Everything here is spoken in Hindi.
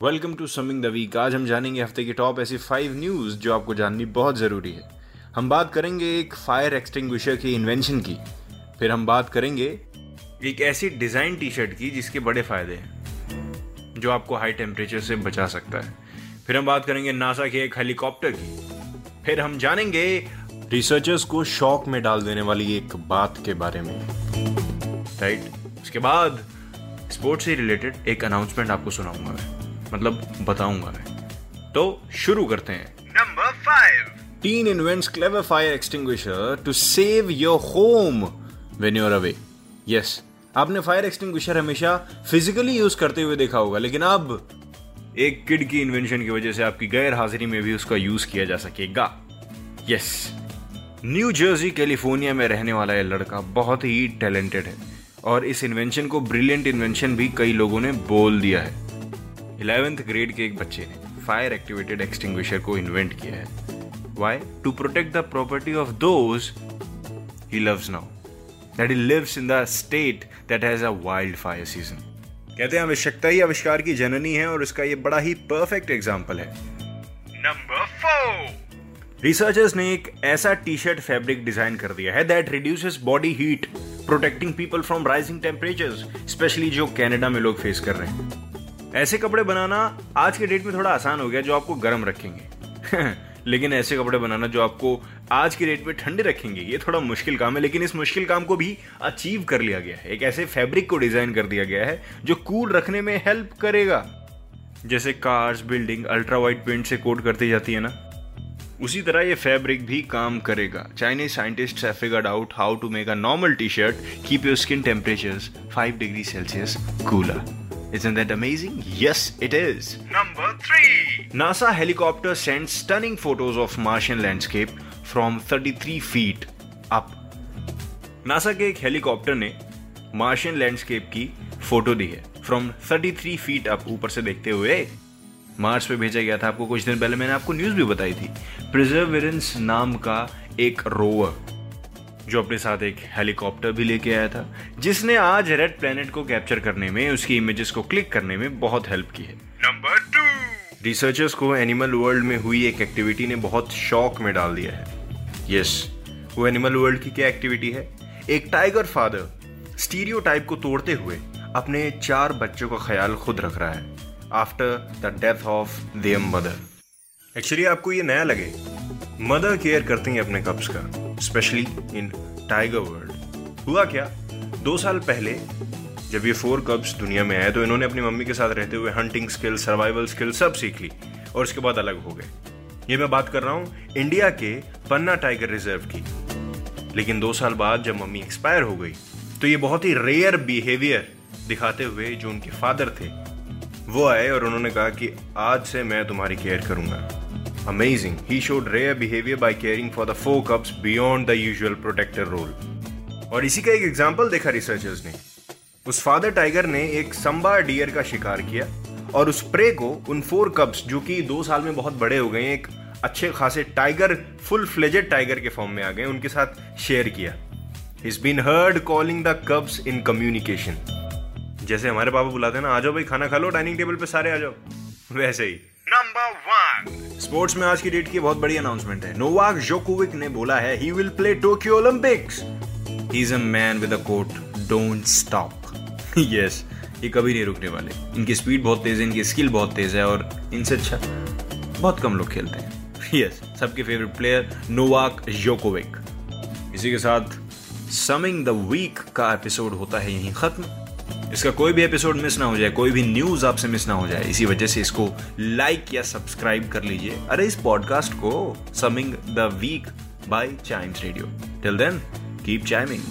Welcome to summing the week आज हम जानेंगे हफ़्ते की टॉप ऐसी फाइव न्यूज़ जो आपको जाननी बहुत ज़रूरी है। हम बात करेंगे एक फायर एक्सटिंग्विशर की इन्वेंशन की। फिर हम बात करेंगे एक ऐसी डिज़ाइन टी शर्ट की जिसके बड़े फ़ायदे हैं, जो आपको हाई टेम्परेचर से बचा सकता है। फिर हम बात करेंगे नासा के एक हेलीकॉप्टर की। फिर हम जानेंगे रिसर्चर्स को शॉक में डाल देने वाली एक बात के बारे में। राइट उसके बाद स्पोर्ट्स से रिलेटेड एक अनाउंसमेंट आपको सुनाऊँगा मैं। मतलब बताऊँगा मैं। तो शुरू करते हैं। Number fifteen invents clever fire extinguisher to save your home when you are away yes आपने फायर एक्सटिंग्विशर हमेशा फिजिकली यूज़ करते हुए देखा होगा लेकिन अब एक किड की इन्वेंशन की वजह से आपकी गैर हाजिरी में भी उसका यूज़ किया जा सकेगा। यस न्यू जर्सी कैलिफ़ोर्निया में रहने वाला यह लड़का बहुत ही टैलेंटेड है और इस इन्वेंशन को ब्रिलियंट इन्वेंशन भी कई लोगों ने बोल दिया है। इलेवेंथ ग्रेड के एक बच्चे ने फायर एक्टिवेटेड एक्सटिंग्विशर को इन्वेंट किया है। Why to protect the property of those he loves now that he lives in the state that has a wildfire season कहते हैं आवश्यकता ही आविष्कार की जननी है और इसका ये बड़ा ही परफेक्ट एग्ज़ाम्पल है। नंबर फोर रिसर्चर्स ने एक ऐसा टी शर्ट फैब्रिक डिज़ाइन कर दिया है that reduces body heat protecting people from rising temperatures especially जो कनाडा में लोग फेस कर रहे हैं। ऐसे कपड़े बनाना आज के डेट में थोड़ा आसान हो गया जो आपको गर्म रखेंगे। लेकिन ऐसे कपड़े बनाना जो आपको आज की डेट में ठंडे रखेंगे, ये थोड़ा मुश्किल काम है, लेकिन इस मुश्किल काम को भी अचीव कर लिया गया है। एक ऐसे फैब्रिक को डिज़ाइन कर दिया गया है जो कूल रखने में हेल्प करेगा। जैसे cars building ultra white paint से कोट करती जाती है ना? उसी तरह ये फैब्रिक भी काम करेगा। Chinese scientists have out how to make a normal T shirt keep your skin temperatures 5 degree Celsius cooler Isn't that amazing? Yes, it is. Number 3. NASA helicopter sends stunning photos of Martian landscape from 33 feet up. NASA के एक हेलीकॉप्टर ने मार्शियन लैंडस्केप की फ़ोटो दी है फ्रॉम 33 फीट अप ऊपर से देखते हुए मार्स पे भेजा गया था आपको कुछ दिन पहले मैंने आपको न्यूज़ भी बताई थी प्रिजर्वेरेंस नाम का एक रोवर जो अपने साथ एक हेलीकॉप्टर भी लेके आया था जिसने आज रेड प्लेनेट को कैप्चर करने में उसकी इमेजेस को क्लिक करने में बहुत हेल्प की है। नंबर टू रिसर्चर्स को एनिमल वर्ल्ड में हुई एक एक्टिविटी ने बहुत शॉक में डाल दिया है। यस yes, वो एनिमल वर्ल्ड की क्या एक्टिविटी है? एक टाइगर फादर स्टीरियो को तोड़ते हुए अपने चार बच्चों का ख्याल खुद रख रहा है after the death of them mother actually आपको ये नया लगे मदर केयर करती हैं अपने कप्स का। स्पेशली इन टाइगर वर्ल्ड हुआ क्या? दो साल पहले, जब ये फोर कब्स दुनिया में आए तो इन्होंने अपनी मम्मी के साथ रहते हुए हंटिंग स्किल सर्वाइवल स्किल सब सीख ली, और उसके बाद अलग हो गए। ये मैं बात कर रहा हूँ इंडिया के पन्ना टाइगर रिज़र्व की। लेकिन दो साल बाद जब मम्मी एक्सपायर हो गई तो ये बहुत ही रेयर बिहेवियर दिखाते हुए जो उनके फादर थे, वो आए और उन्होंने कहा कि आज से मैं तुम्हारी केयर करूँगा। Amazing he showed rare behaviour by caring for the four cubs beyond the usual protector role और इसी का एक एग्ज़ाम्पल देखा रिसर्चर्स ने। उस फादर टाइगर ने एक संबा डियर का शिकार किया और उस प्रे को उन फोर कप्स जो कि दो साल में बहुत बड़े हो गए, एक अच्छे खासे टाइगर फुल फ्लेजेड टाइगर के फॉर्म में आ गए, उनके साथ शेयर किया। Is been heard calling the cubs in communication जैसे हमारे पापा बुलाते हैं ना, आ जाओ भाई, खाना खा लो डाइनिंग टेबल पे सारे आ जाओ। वैसे ही। नंबर वन स्पोर्ट्स में आज की डेट की बहुत बड़ी अनाउंसमेंट है। नोवाक जोकोविक ने बोला है he will play Tokyo Olympics he is a man with a coat don't stop yes ये कभी नहीं रुकने वाले। इनकी स्पीड बहुत तेज है इनकी स्किल बहुत तेज है और इनसे अच्छा बहुत कम लोग खेलते हैं। यस yes, सबके फेवरेट प्लेयर नोवाक जोकोविक। इसी के साथ समिंग द वीक का एपिसोड होता है यहीं खत्म। इसका कोई भी एपिसोड मिस ना हो जाए, कोई भी न्यूज़ आपसे मिस ना हो जाए, इसी वजह से इसको लाइक या सब्सक्राइब कर लीजिए। अरे, इस पॉडकास्ट को summing the week by Chimes Radio till then keep chiming